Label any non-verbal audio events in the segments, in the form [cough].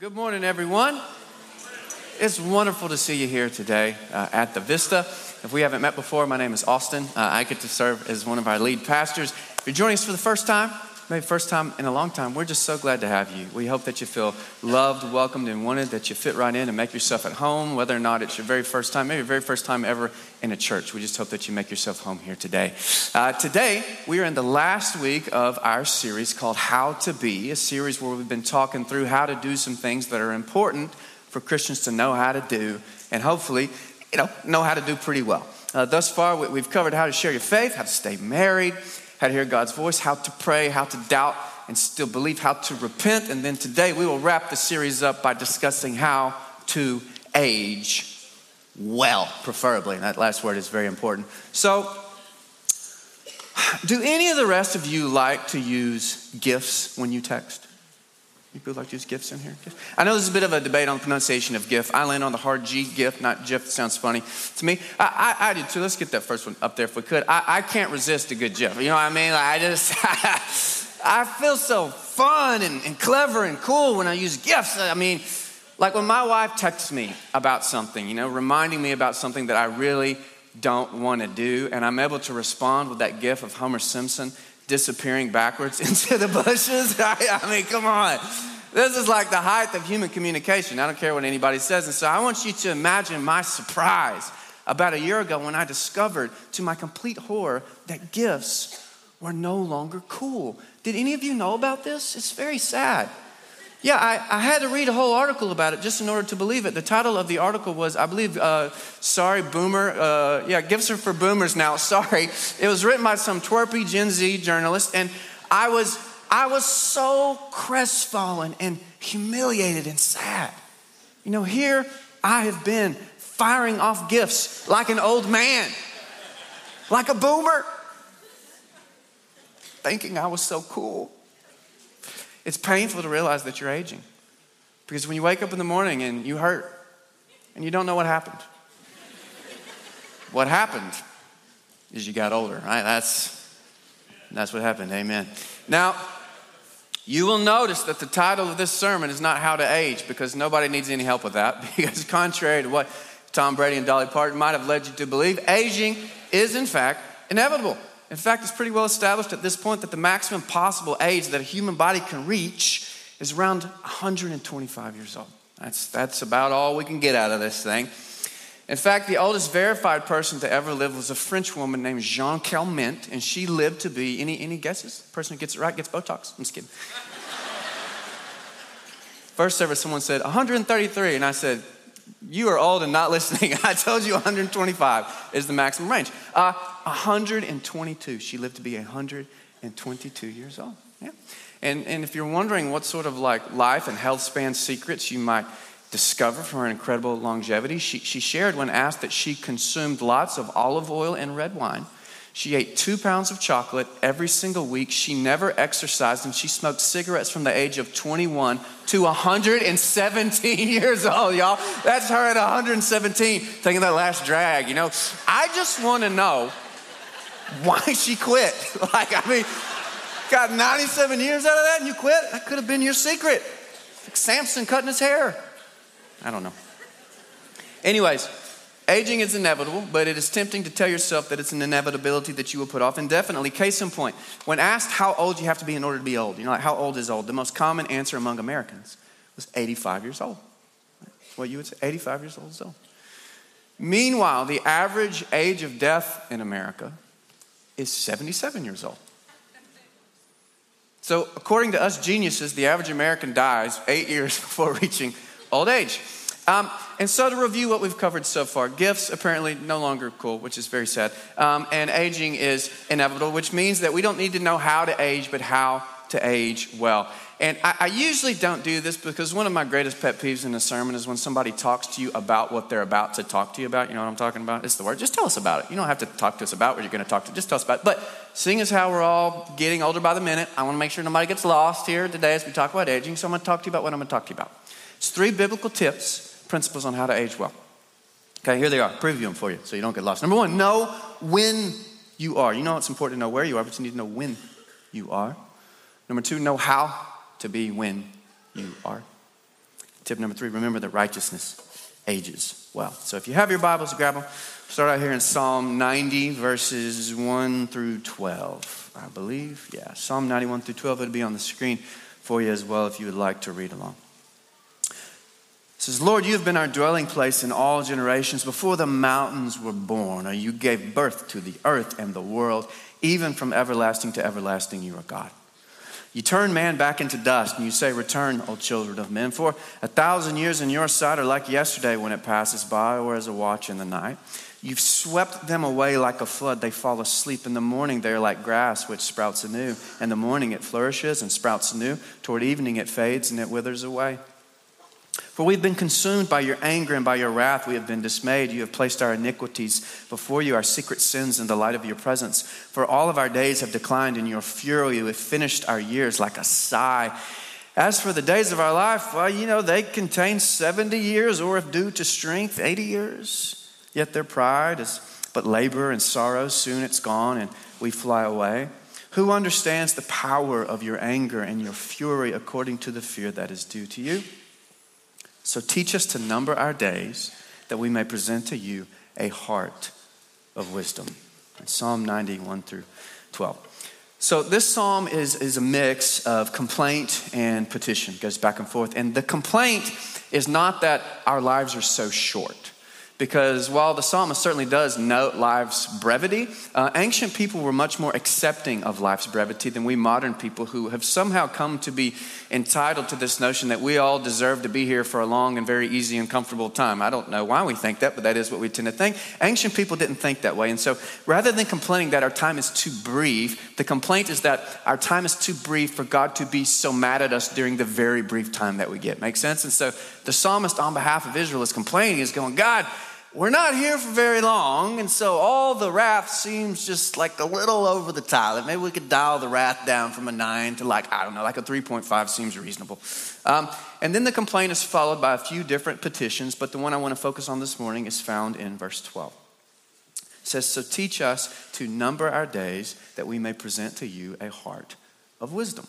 Good morning, everyone. It's wonderful to see you here today uh, at the Vista. If we haven't met before, my name is Austin. Uh, I get to serve as one of our lead pastors. If you're joining us for the first time, maybe first time in a long time, we're just so glad to have you. We hope that you feel loved, welcomed, and wanted, that you fit right in and make yourself at home, whether or not it's your very first time, maybe your very first time ever in a church. We just hope that you make yourself home here today. Uh, today, we are in the last week of our series called How to Be, a series where we've been talking through how to do some things that are important for Christians to know how to do, and hopefully, you know, know how to do pretty well. Uh, thus far, we've covered how to share your faith, how to stay married, how to hear God's voice, how to pray, how to doubt and still believe, how to repent. And then today we will wrap the series up by discussing how to age well, preferably. And That last word is very important. So, do any of the rest of you like to use gifs when you text? You people like to use gifs in here? I know there's a bit of a debate on the pronunciation of GIF. I land on the hard G, GIF, not GIF. Sounds funny to me. I, I, I do too. Let's get that first one up there if we could. I, I can't resist a good GIF. You know what I mean? Like, I just, [laughs] I feel so fun and, and clever and cool when I use GIFs. I mean, like when my wife texts me about something, you know, reminding me about something that I really don't want to do, and I'm able to respond with that GIF of Homer Simpson disappearing backwards [laughs] into the bushes. [laughs] I, I mean, come on. This is like the height of human communication. I don't care what anybody says. And so I want you to imagine my surprise about a year ago when I discovered, to my complete horror, that gifs were no longer cool. Did any of you know about this? It's very sad. Yeah, I, I, had to read a whole article about it just in order to believe it. The title of the article was, I believe, uh, Sorry Boomer. Uh, yeah, Gifs are for Boomers now. [laughs] Sorry. It was written by some twerpy Gen Z journalist. And I was, I was so crestfallen and humiliated and sad. You know, here I have been firing off gifs like an old man, like a boomer, thinking I was so cool. It's painful to realize that you're aging. Because when you wake up in the morning and you hurt and you don't know what happened, what happened is you got older, right? That's, that's what happened. Amen. Now, you will notice that the title of this sermon is not How to Age because nobody needs any help with that. [laughs] Because, contrary to what Tom Brady and Dolly Parton might have led you to believe, aging is, in fact, inevitable. In fact, it's pretty well established at this point that the maximum possible age that a human body can reach is around 125 years old. That's, that's about all we can get out of this thing. In fact, the oldest verified person to ever live was a French woman named Jeanne Calment, and she lived to be, any, any guesses? Person who gets it right gets Botox. I'm just kidding. [laughs] First service, someone said 133, and I said, you are old and not listening. [laughs] I told you 125 is the maximum range. Uh, 122. She lived to be 122 years old. Yeah. And, and if you're wondering what sort of like life and health span secrets you might discover from her incredible longevity, she, she shared when asked that she consumed lots of olive oil and red wine she ate two pounds of chocolate every single week. She never exercised, and she smoked cigarettes from the age of 21 to 117 [laughs] years old, y'all. That's her at 117, taking that last drag, you know. I just want to know [laughs] why she quit. [laughs] Like, I mean, got 97 years out of that and you quit? That could have been your secret. Like Samson cutting his hair. I don't know. Anyways, Aging is inevitable, but it is tempting to tell yourself that it's an inevitability that you will put off indefinitely. Case in point, when asked how old you have to be in order to be old, you know, like how old is old? The most common answer among Americans was 85 years old. What you would say, 85 years old is old. Meanwhile, the average age of death in America is 77 years old. So, according to us geniuses, the average American dies eight years [laughs] before reaching old age. Um, and so, to review what we've covered so far, gifs apparently no longer cool, which is very sad. Um, and aging is inevitable, which means that we don't need to know how to age, but how to age well. And I, I, usually don't do this because one of my greatest pet peeves in a sermon is when somebody talks to you about what they're about to talk to you about. You know what I'm talking about? It's the word. Just tell us about it. You don't have to talk to us about what you're going to talk to. Just tell us about it. But seeing as how we're all getting older by the minute, I want to make sure nobody gets lost here today as we talk about aging. So I'm going to talk to you about what I'm going to talk to you about. It's three biblical tips principles on how to age well. Okay, here they are. Preview them for you so you don't get lost. Number one, know when you are. You know it's important to know where you are, but you need to know when you are. Number two, know how to be when you are. Tip number three remember that righteousness ages well. So if you have your Bibles, grab them. Start out here in Psalm 90, verses 1 through 12, I believe. Yeah, Psalm 91 through 12. It'll be on the screen for you as well if you would like to read along. It says, Lord, you have been our dwelling place in all generations before the mountains were born, or you gave birth to the earth and the world. Even from everlasting to everlasting, you are God. You turn man back into dust, and you say, Return, O children of men. For a thousand years in your sight are like yesterday when it passes by, or as a watch in the night. You've swept them away like a flood. They fall asleep. In the morning, they are like grass which sprouts anew. In the morning, it flourishes and sprouts anew. Toward evening, it fades and it withers away. For we've been consumed by your anger and by your wrath. We have been dismayed. You have placed our iniquities before you, our secret sins in the light of your presence. For all of our days have declined in your fury. You have finished our years like a sigh. As for the days of our life, well, you know, they contain 70 years, or if due to strength, 80 years. Yet their pride is but labor and sorrow. Soon it's gone and we fly away. Who understands the power of your anger and your fury according to the fear that is due to you? So teach us to number our days that we may present to you a heart of wisdom. Psalm 91 through 12. So this psalm is, is a mix of complaint and petition, it goes back and forth. And the complaint is not that our lives are so short because while the psalmist certainly does note life's brevity, uh, ancient people were much more accepting of life's brevity than we modern people who have somehow come to be entitled to this notion that we all deserve to be here for a long and very easy and comfortable time. I don't know why we think that, but that is what we tend to think. Ancient people didn't think that way. And so rather than complaining that our time is too brief, the complaint is that our time is too brief for God to be so mad at us during the very brief time that we get. Make sense? And so the psalmist, on behalf of Israel, is complaining, is going, God, we're not here for very long, and so all the wrath seems just like a little over the top. Maybe we could dial the wrath down from a nine to like, I don't know, like a 3.5 seems reasonable. Um, and then the complaint is followed by a few different petitions, but the one I want to focus on this morning is found in verse 12. It says, So teach us to number our days that we may present to you a heart of wisdom.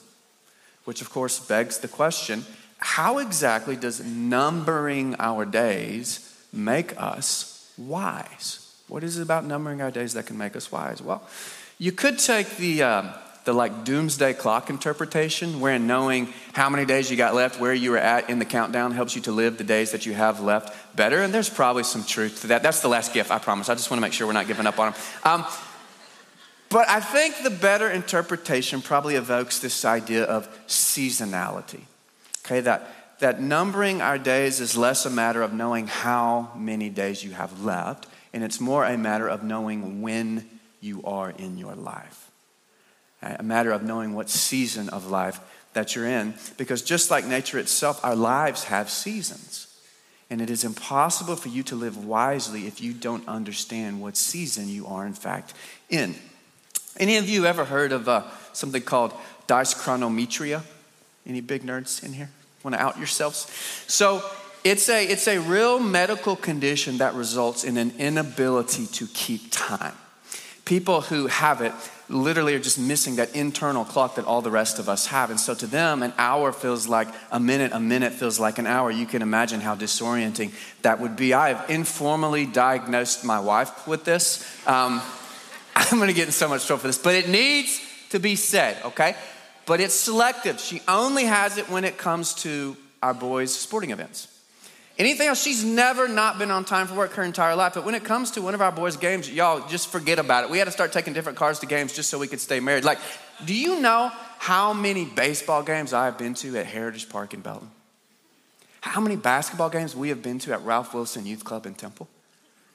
Which, of course, begs the question how exactly does numbering our days make us wise. What is it about numbering our days that can make us wise? Well, you could take the, um, the like doomsday clock interpretation, where knowing how many days you got left, where you were at in the countdown, helps you to live the days that you have left better. And there's probably some truth to that. That's the last gif, I promise. I just want to make sure we're not giving up on them. Um, but I think the better interpretation probably evokes this idea of seasonality. Okay, that that numbering our days is less a matter of knowing how many days you have left, and it's more a matter of knowing when you are in your life. A matter of knowing what season of life that you're in. Because just like nature itself, our lives have seasons. And it is impossible for you to live wisely if you don't understand what season you are, in fact, in. Any of you ever heard of uh, something called dyschronometria? Any big nerds in here? Want to out yourselves? So it's a, it's a real medical condition that results in an inability to keep time. People who have it literally are just missing that internal clock that all the rest of us have. And so to them, an hour feels like a minute, a minute feels like an hour. You can imagine how disorienting that would be. I have informally diagnosed my wife with this. Um, [laughs] I'm going to get in so much trouble for this, but it needs to be said, okay? But it's selective. She only has it when it comes to our boys' sporting events. Anything else, she's never not been on time for work her entire life. But when it comes to one of our boys' games, y'all just forget about it. We had to start taking different cars to games just so we could stay married. Like, do you know how many baseball games I have been to at Heritage Park in Belton? How many basketball games we have been to at Ralph Wilson Youth Club in Temple?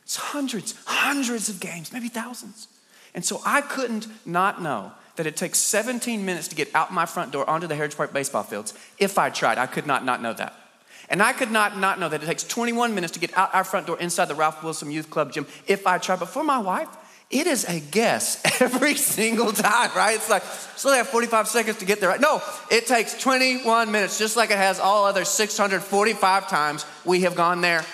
It's hundreds, hundreds of games, maybe thousands. And so I couldn't not know that it takes 17 minutes to get out my front door onto the Heritage Park baseball fields. If I tried, I could not not know that. And I could not not know that it takes 21 minutes to get out our front door inside the Ralph Wilson Youth Club gym if I tried. But for my wife, it is a guess [laughs] every single time, right? It's like, so they have 45 seconds to get there. No, it takes 21 minutes, just like it has all other 645 times we have gone there.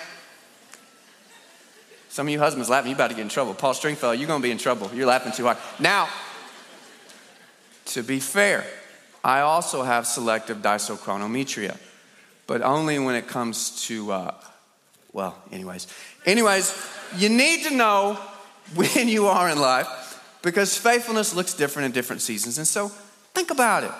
Some of you husbands laughing, you about to get in trouble. Paul Stringfellow, you're gonna be in trouble. You're laughing too hard. Now, to be fair, I also have selective dyschronometria, but only when it comes to, uh, well, anyways. Anyways, you need to know [laughs] when you are in life because faithfulness looks different in different seasons. And so think about it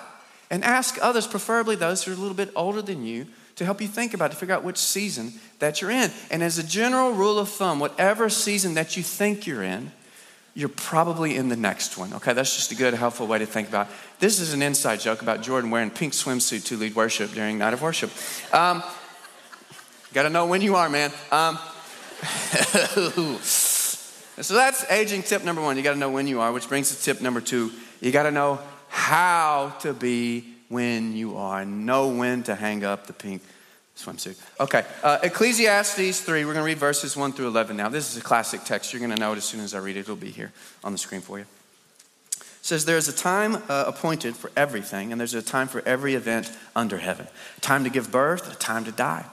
and ask others, preferably those who are a little bit older than you, to help you think about to figure out which season that you're in. And as a general rule of thumb, whatever season that you think you're in, you're probably in the next one. Okay, that's just a good, helpful way to think about it. This is an inside joke about Jordan wearing pink swimsuit to lead worship during night of worship. Um, Got to know when you are, man. Um, [laughs] so that's aging tip number one. You got to know when you are, which brings to tip number two. You got to know how to be when you are. Know when to hang up the pink swimsuit. Okay, uh, Ecclesiastes 3, we're going to read verses 1 through 11 now. This is a classic text. You're going to know it as soon as I read it. It'll be here on the screen for you. It says, There's a time uh, appointed for everything, and there's a time for every event under heaven. A time to give birth, a time to die,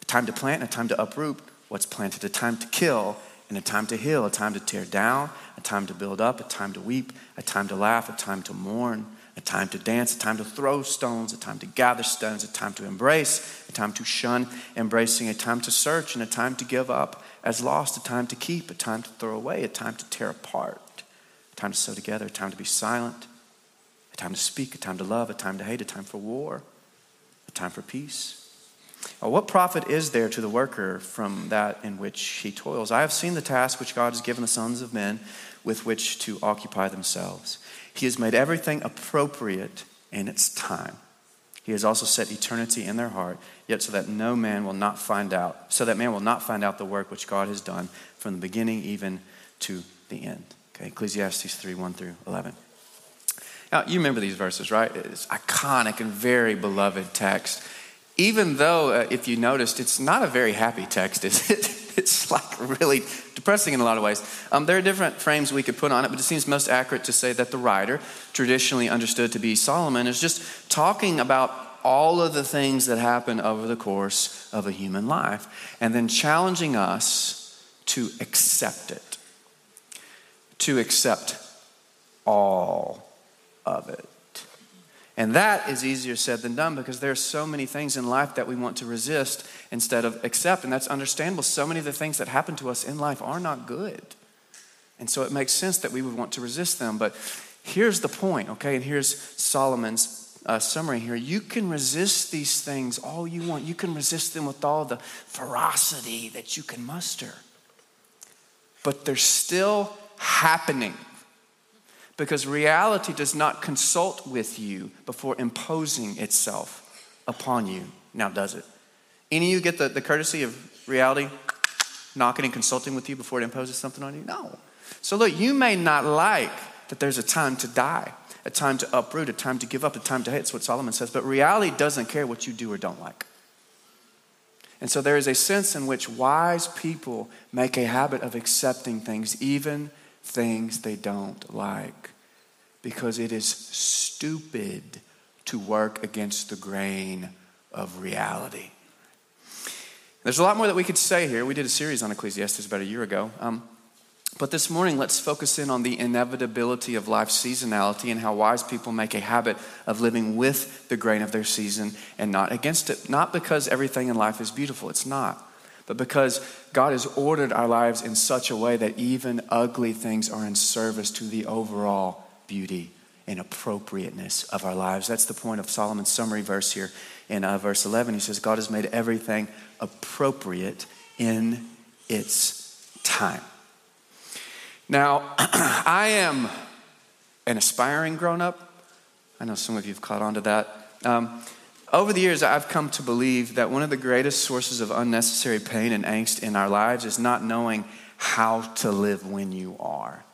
a time to plant, and a time to uproot what's planted, a time to kill, and a time to heal, a time to tear down, a time to build up, a time to weep, a time to laugh, a time to mourn a time to dance, a time to throw stones, a time to gather stones, a time to embrace, a time to shun embracing, a time to search, and a time to give up as lost, a time to keep, a time to throw away, a time to tear apart, a time to sew together, a time to be silent, a time to speak, a time to love, a time to hate, a time for war, a time for peace. Well, what profit is there to the worker from that in which he toils? I have seen the task which God has given the sons of men with which to occupy themselves. He has made everything appropriate in its time. He has also set eternity in their heart, yet so that no man will not find out, so that man will not find out the work which God has done from the beginning even to the end. Okay, Ecclesiastes 3 1 through 11. Now, you remember these verses, right? It's iconic and very beloved text. Even though, uh, if you noticed, it's not a very happy text, is it? [laughs] [laughs] it's like really depressing in a lot of ways. Um, there are different frames we could put on it, but it seems most accurate to say that the writer, traditionally understood to be Solomon, is just talking about all of the things that happen over the course of a human life and then challenging us to accept it, to accept all of it. And that is easier said than done because there are so many things in life that we want to resist instead of accept. And that's understandable. So many of the things that happen to us in life are not good. And so it makes sense that we would want to resist them. But here's the point, okay? And here's Solomon's uh, summary here. You can resist these things all you want, you can resist them with all the ferocity that you can muster. But they're still happening because reality does not consult with you before imposing itself upon you. Now, does it? Any of you get the, the courtesy of reality knocking and consulting with you before it imposes something on you? No. So, look, you may not like that there's a time to die, a time to uproot, a time to give up, a time to hate. That's what Solomon says. But reality doesn't care what you do or don't like. And so, there is a sense in which wise people make a habit of accepting things, even things they don't like because it is stupid to work against the grain of reality. There's a lot more that we could say here. We did a series on Ecclesiastes about a year ago. Um, but this morning, let's focus in on the inevitability of life's seasonality and how wise people make a habit of living with the grain of their season and not against it. Not because everything in life is beautiful, it's not but because God has ordered our lives in such a way that even ugly things are in service to the overall beauty and appropriateness of our lives. That's the point of Solomon's summary verse here in uh, verse 11. He says, God has made everything appropriate in its time. Now, [clears throat] I am an aspiring grown up. I know some of you have caught on to that. Um, over the years, I've come to believe that one of the greatest sources of unnecessary pain and angst in our lives is not knowing how to live when you are,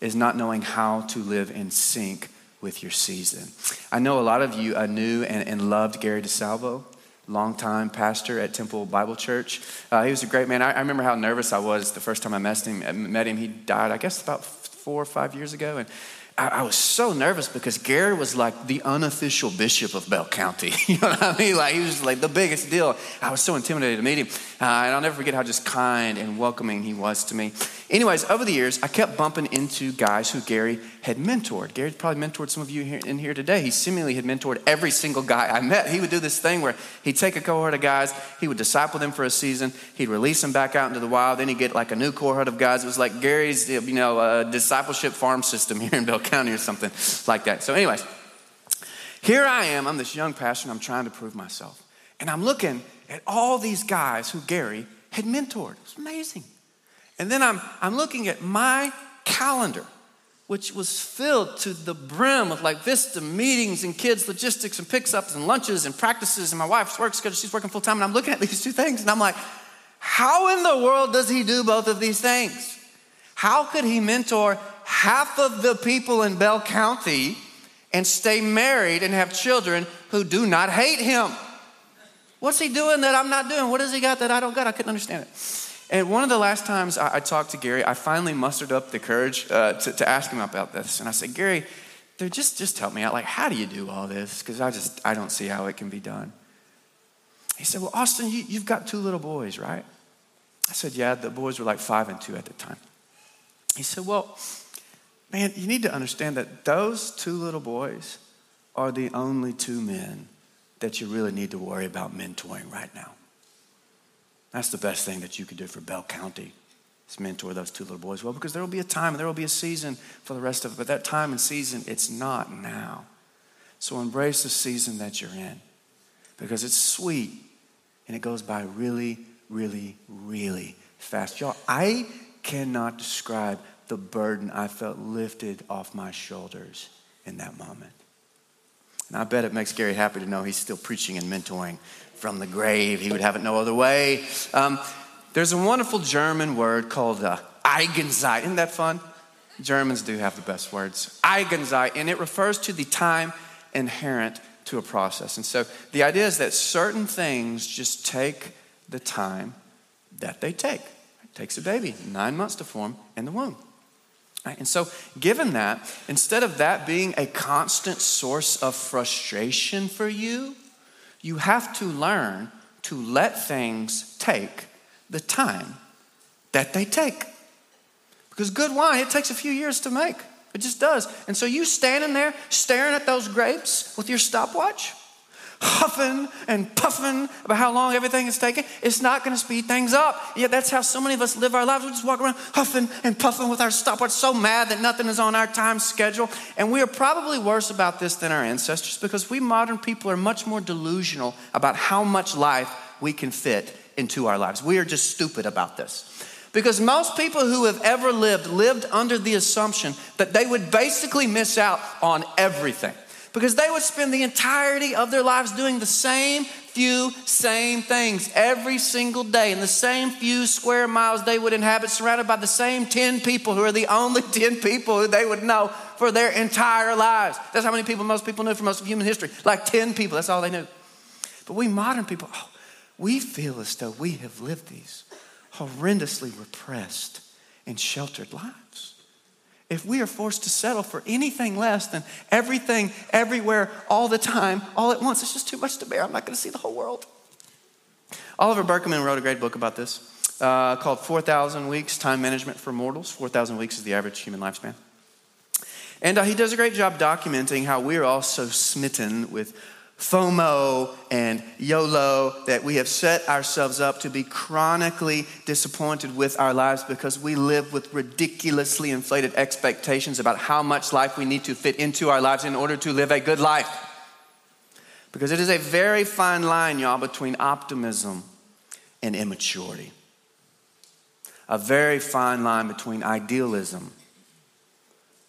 is not knowing how to live in sync with your season. I know a lot of you knew and, and loved Gary DeSalvo longtime pastor at Temple Bible Church. Uh, he was a great man. I, I, remember how nervous I was the first time I met him. Met him. He died, I guess, about four or five years ago, and I, I was so nervous because Gary was like the unofficial bishop of Bell County. [laughs] you know what I mean? Like he was like the biggest deal. I was so intimidated to meet him. Uh, and I'll never forget how just kind and welcoming he was to me. Anyways, over the years, I kept bumping into guys who Gary had mentored. Gary probably mentored some of you here, in here today. He seemingly had mentored every single guy I met. He would do this thing where he'd take a cohort of guys, he would disciple them for a season, he'd release them back out into the wild, then he'd get like a new cohort of guys. It was like Gary's, you know, uh, discipleship farm system [laughs] here in Bell County or something like that. So, anyways, here I am. I'm this young pastor, I'm trying to prove myself. And I'm looking at all these guys who Gary had mentored. It's amazing. And then I'm, I'm looking at my calendar which was filled to the brim with like Vista meetings and kids' logistics and picks ups and lunches and practices. And my wife's work schedule, she's working full time. And I'm looking at these two things and I'm like, how in the world does he do both of these things? How could he mentor half of the people in Bell County and stay married and have children who do not hate him? What's he doing that I'm not doing? What has he got that I don't got? I couldn't understand it. And one of the last times I, I talked to Gary, I finally mustered up the courage uh, to, to ask him about this. And I said, Gary, just, just help me out. Like, how do you do all this? Because I just, I don't see how it can be done. He said, well, Austin, you, you've got two little boys, right? I said, yeah, the boys were like five and two at the time. He said, well, man, you need to understand that those two little boys are the only two men that you really need to worry about mentoring right now. That's the best thing that you could do for Bell County is mentor those two little boys well because there will be a time and there will be a season for the rest of it. But that time and season, it's not now. So embrace the season that you're in because it's sweet and it goes by really, really, really fast. Y'all, I cannot describe the burden I felt lifted off my shoulders in that moment. And I bet it makes Gary happy to know he's still preaching and mentoring from the grave. He would have it no other way. Um, there's a wonderful German word called uh, Eigenzeit. Isn't that fun? Germans do have the best words. Eigenzeit, and it refers to the time inherent to a process. And so the idea is that certain things just take the time that they take. It takes a baby nine months to form in the womb. Right? And so, given that, instead of that being a constant source of frustration for you, you have to learn to let things take the time that they take. Because good wine, it takes a few years to make. It just does. And so you standing there staring at those grapes with your stopwatch, huffing and puffing about how long everything is taking, it's not going to speed things up. Yet that's how so many of us live our lives. We just walk around huffing and puffing with our stopwatch, so mad that nothing is on our time schedule. And we are probably worse about this than our ancestors because we modern people are much more delusional about how much life we can fit into our lives. We are just stupid about this. Because most people who have ever lived lived under the assumption that they would basically miss out on everything because they would spend the entirety of their lives doing the same few same things. Every single day in the same few square miles they would inhabit surrounded by the same 10 people who are the only [laughs] 10 people who they would know for their entire lives. That's how many people most people knew for most of human history. Like 10 people that's all they knew. But we modern people oh, we feel as though we have lived these horrendously repressed and sheltered lives if we are forced to settle for anything less than everything, everywhere, all the time, all at once, it's just too much to bear. I'm not going to see the whole world. Oliver Burkeman wrote a great book about this uh, called 4,000 Weeks Time Management for Mortals. 4,000 weeks is the average human lifespan. And uh, he does a great job documenting how we're all so smitten with FOMO and YOLO, that we have set ourselves up to be chronically disappointed with our lives because we live with ridiculously inflated expectations about how much life we need to fit into our lives in order to live a good life. Because it is a very fine line, y'all, between optimism and immaturity. A very fine line between idealism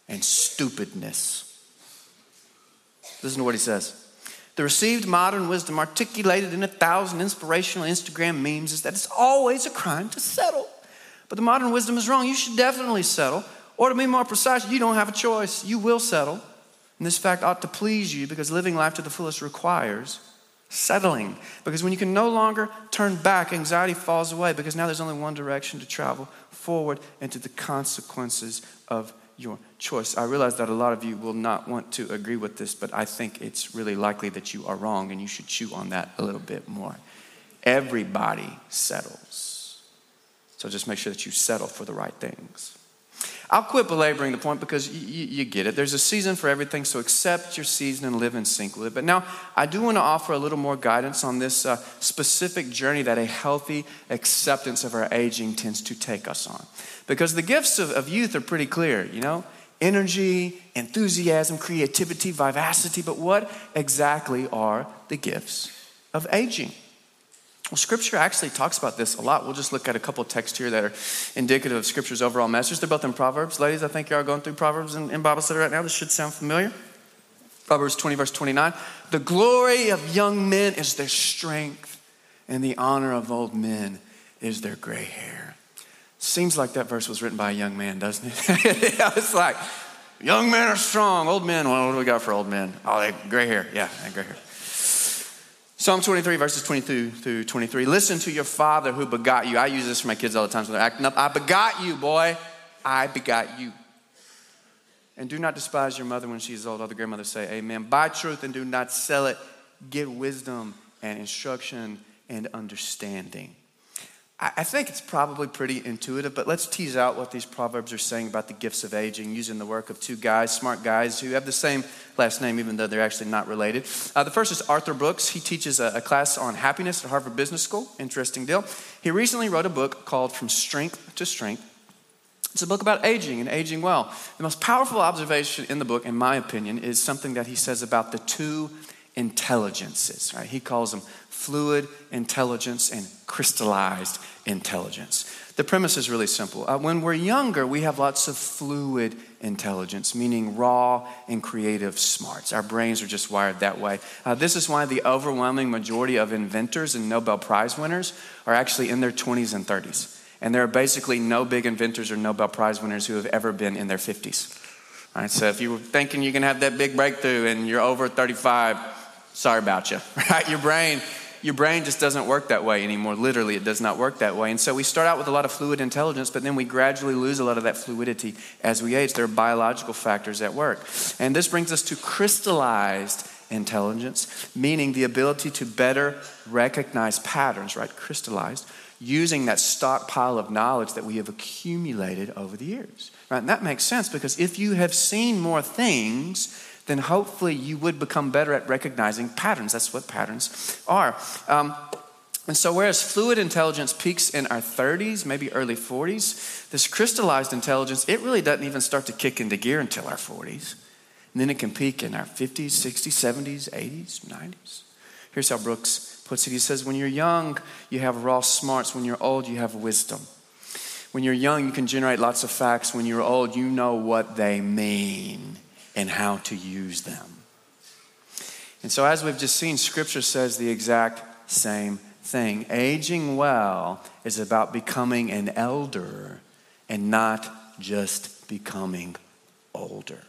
and stupidness. Listen to what he says. The received modern wisdom, articulated in a thousand inspirational Instagram memes, is that it's always a crime to settle. But the modern wisdom is wrong. You should definitely settle. Or to be more precise, you don't have a choice. You will settle. And this fact ought to please you because living life to the fullest requires settling. Because when you can no longer turn back, anxiety falls away because now there's only one direction to travel forward into the consequences of your choice. I realize that a lot of you will not want to agree with this, but I think it's really likely that you are wrong and you should chew on that a little bit more. Everybody settles. So just make sure that you settle for the right things. I'll quit belaboring the point because y- y- you get it. There's a season for everything, so accept your season and live in sync with it. But now, I do want to offer a little more guidance on this uh, specific journey that a healthy acceptance of our aging tends to take us on. Because the gifts of, of youth are pretty clear, you know? Energy, enthusiasm, creativity, vivacity. But what exactly are the gifts of aging? Well, Scripture actually talks about this a lot. We'll just look at a couple texts here that are indicative of Scripture's overall message. They're both in Proverbs. Ladies, I think you are going through Proverbs in, in Bible study right now. This should sound familiar. Proverbs 20, verse 29. The glory of young men is their strength, and the honor of old men is their gray hair. Seems like that verse was written by a young man, doesn't it? [laughs] it's like, young men are strong, old men, well, what do we got for old men? Oh, they gray hair. Yeah, gray hair. Psalm 23, verses 22 through 23. Listen to your father who begot you. I use this for my kids all the time when they're acting up. I begot you, boy. I begot you. And do not despise your mother when she is old. The grandmothers say, Amen. Buy truth and do not sell it. Get wisdom and instruction and understanding. I think it's probably pretty intuitive, but let's tease out what these proverbs are saying about the gifts of aging using the work of two guys, smart guys who have the same last name, even though they're actually not related. Uh, the first is Arthur Brooks. He teaches a, a class on happiness at Harvard Business School. Interesting deal. He recently wrote a book called From Strength to Strength. It's a book about aging and aging well. The most powerful observation in the book, in my opinion, is something that he says about the two intelligences. Right? He calls them fluid intelligence and crystallized intelligence. The premise is really simple. Uh, when we're younger, we have lots of fluid intelligence, meaning raw and creative smarts. Our brains are just wired that way. Uh, this is why the overwhelming majority of inventors and Nobel Prize winners are actually in their 20s and 30s. And there are basically no big inventors or Nobel Prize winners who have ever been in their 50s. All right, so if you were thinking you can have that big breakthrough and you're over 35, sorry about you, [laughs] right? Your brain your brain just doesn't work that way anymore. Literally, it does not work that way. And so we start out with a lot of fluid intelligence, but then we gradually lose a lot of that fluidity as we age. There are biological factors at work. And this brings us to crystallized intelligence, meaning the ability to better recognize patterns, right? Crystallized, using that stockpile of knowledge that we have accumulated over the years. Right? And that makes sense because if you have seen more things, then hopefully you would become better at recognizing patterns. That's what patterns are. Um, and so, whereas fluid intelligence peaks in our 30s, maybe early 40s, this crystallized intelligence, it really doesn't even start to kick into gear until our 40s. And then it can peak in our 50s, 60s, 70s, 80s, 90s. Here's how Brooks puts it He says, When you're young, you have raw smarts. When you're old, you have wisdom. When you're young, you can generate lots of facts. When you're old, you know what they mean and how to use them. And so, as we've just seen, Scripture says the exact same thing. Aging well is about becoming an elder and not just becoming older.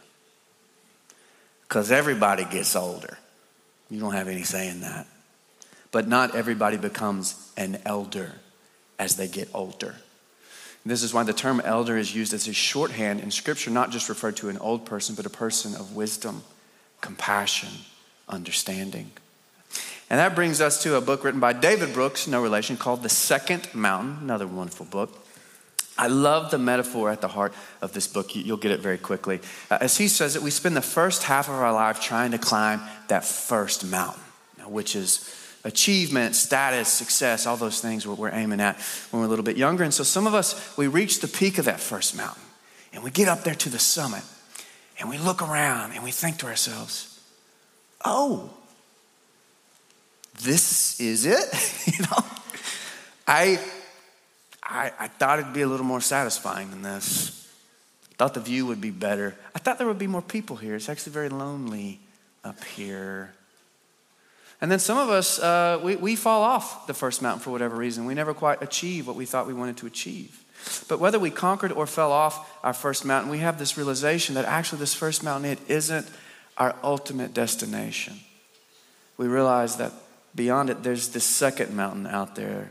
Because everybody gets older. You don't have any say in that. But not everybody becomes an elder as they get older. This is why the term elder is used as a shorthand in Scripture, not just referred to an old person, but a person of wisdom, compassion, understanding. And that brings us to a book written by David Brooks, no relation, called The Second Mountain, another wonderful book. I love the metaphor at the heart of this book. You'll get it very quickly. Uh, as he says it, we spend the first half of our life trying to climb that first mountain, which is achievement, status, success, all those things we're, we're aiming at when we're a little bit younger. And so some of us, we reach the peak of that first mountain and we get up there to the summit and we look around and we think to ourselves, oh, this is it? [laughs] you know, I, I, I thought it'd be a little more satisfying than this. I thought the view would be better. I thought there would be more people here. It's actually very lonely up here. And then some of us, uh, we, we fall off the first mountain for whatever reason. We never quite achieve what we thought we wanted to achieve. But whether we conquered or fell off our first mountain, we have this realization that actually this first mountain, it isn't our ultimate destination. We realize that beyond it, there's this second mountain out there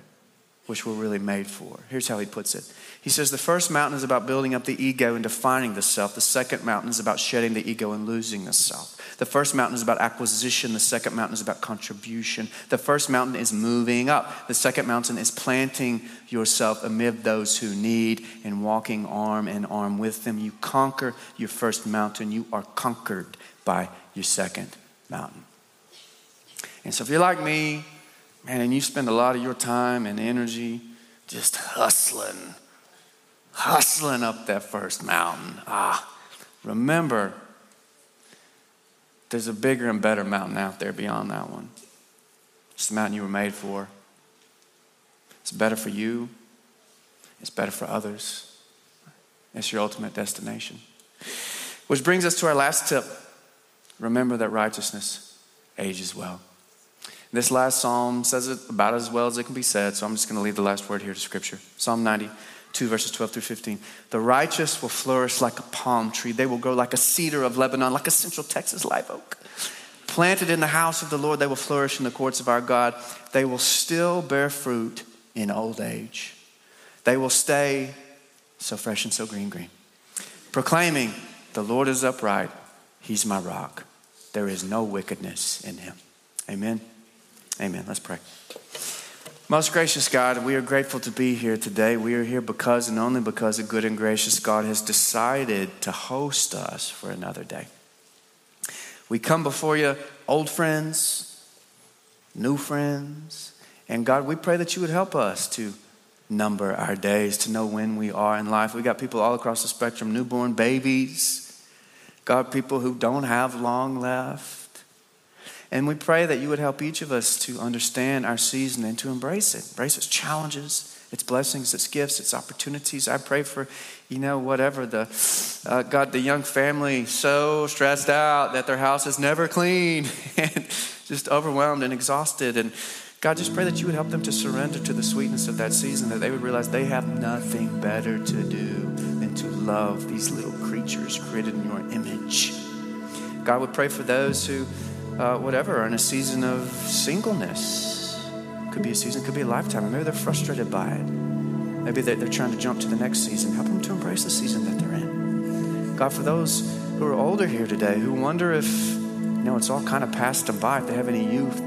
which we're really made for. Here's how he puts it He says, The first mountain is about building up the ego and defining the self. The second mountain is about shedding the ego and losing the self. The first mountain is about acquisition. The second mountain is about contribution. The first mountain is moving up. The second mountain is planting yourself amid those who need and walking arm in arm with them. You conquer your first mountain, you are conquered by your second mountain. And so if you're like me, Man, and you spend a lot of your time and energy just hustling, hustling up that first mountain. Ah, remember, there's a bigger and better mountain out there beyond that one. It's the mountain you were made for. It's better for you, it's better for others. It's your ultimate destination. Which brings us to our last tip remember that righteousness ages well. This last psalm says it about as well as it can be said, so I'm just going to leave the last word here to Scripture. Psalm 92, verses 12 through 15. The righteous will flourish like a palm tree, they will grow like a cedar of Lebanon, like a central Texas live oak. Planted in the house of the Lord, they will flourish in the courts of our God. They will still bear fruit in old age. They will stay so fresh and so green, green. Proclaiming, The Lord is upright, He's my rock. There is no wickedness in Him. Amen. Amen. Let's pray. Most gracious God, we are grateful to be here today. We are here because and only because a good and gracious God has decided to host us for another day. We come before you, old friends, new friends, and God, we pray that you would help us to number our days, to know when we are in life. We got people all across the spectrum newborn babies, God, people who don't have long left. And we pray that you would help each of us to understand our season and to embrace it, embrace its challenges, its blessings, its gifts, its opportunities. I pray for, you know, whatever the, uh, God, the young family so stressed out that their house is never clean [laughs] and just overwhelmed and exhausted. And God, just pray that you would help them to surrender to the sweetness of that season, that they would realize they have nothing better to do than to love these little creatures created in your image. God would pray for those who uh, whatever, in a season of singleness. Could be a season, could be a lifetime. Maybe they're frustrated by it. Maybe they're, they're trying to jump to the next season. Help them to embrace the season that they're in. God, for those who are older here today who wonder if, you know, it's all kind of passed them by, if they have any youth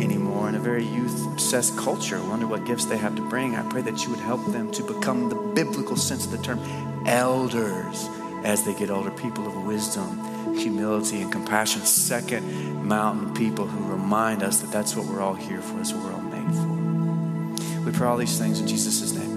anymore in a very youth obsessed culture, wonder what gifts they have to bring. I pray that you would help them to become the biblical sense of the term elders as they get older, people of wisdom humility and compassion. Second, mountain people who remind us that that's what we're all here for, that's what we're all made for. We pray all these things in Jesus' name.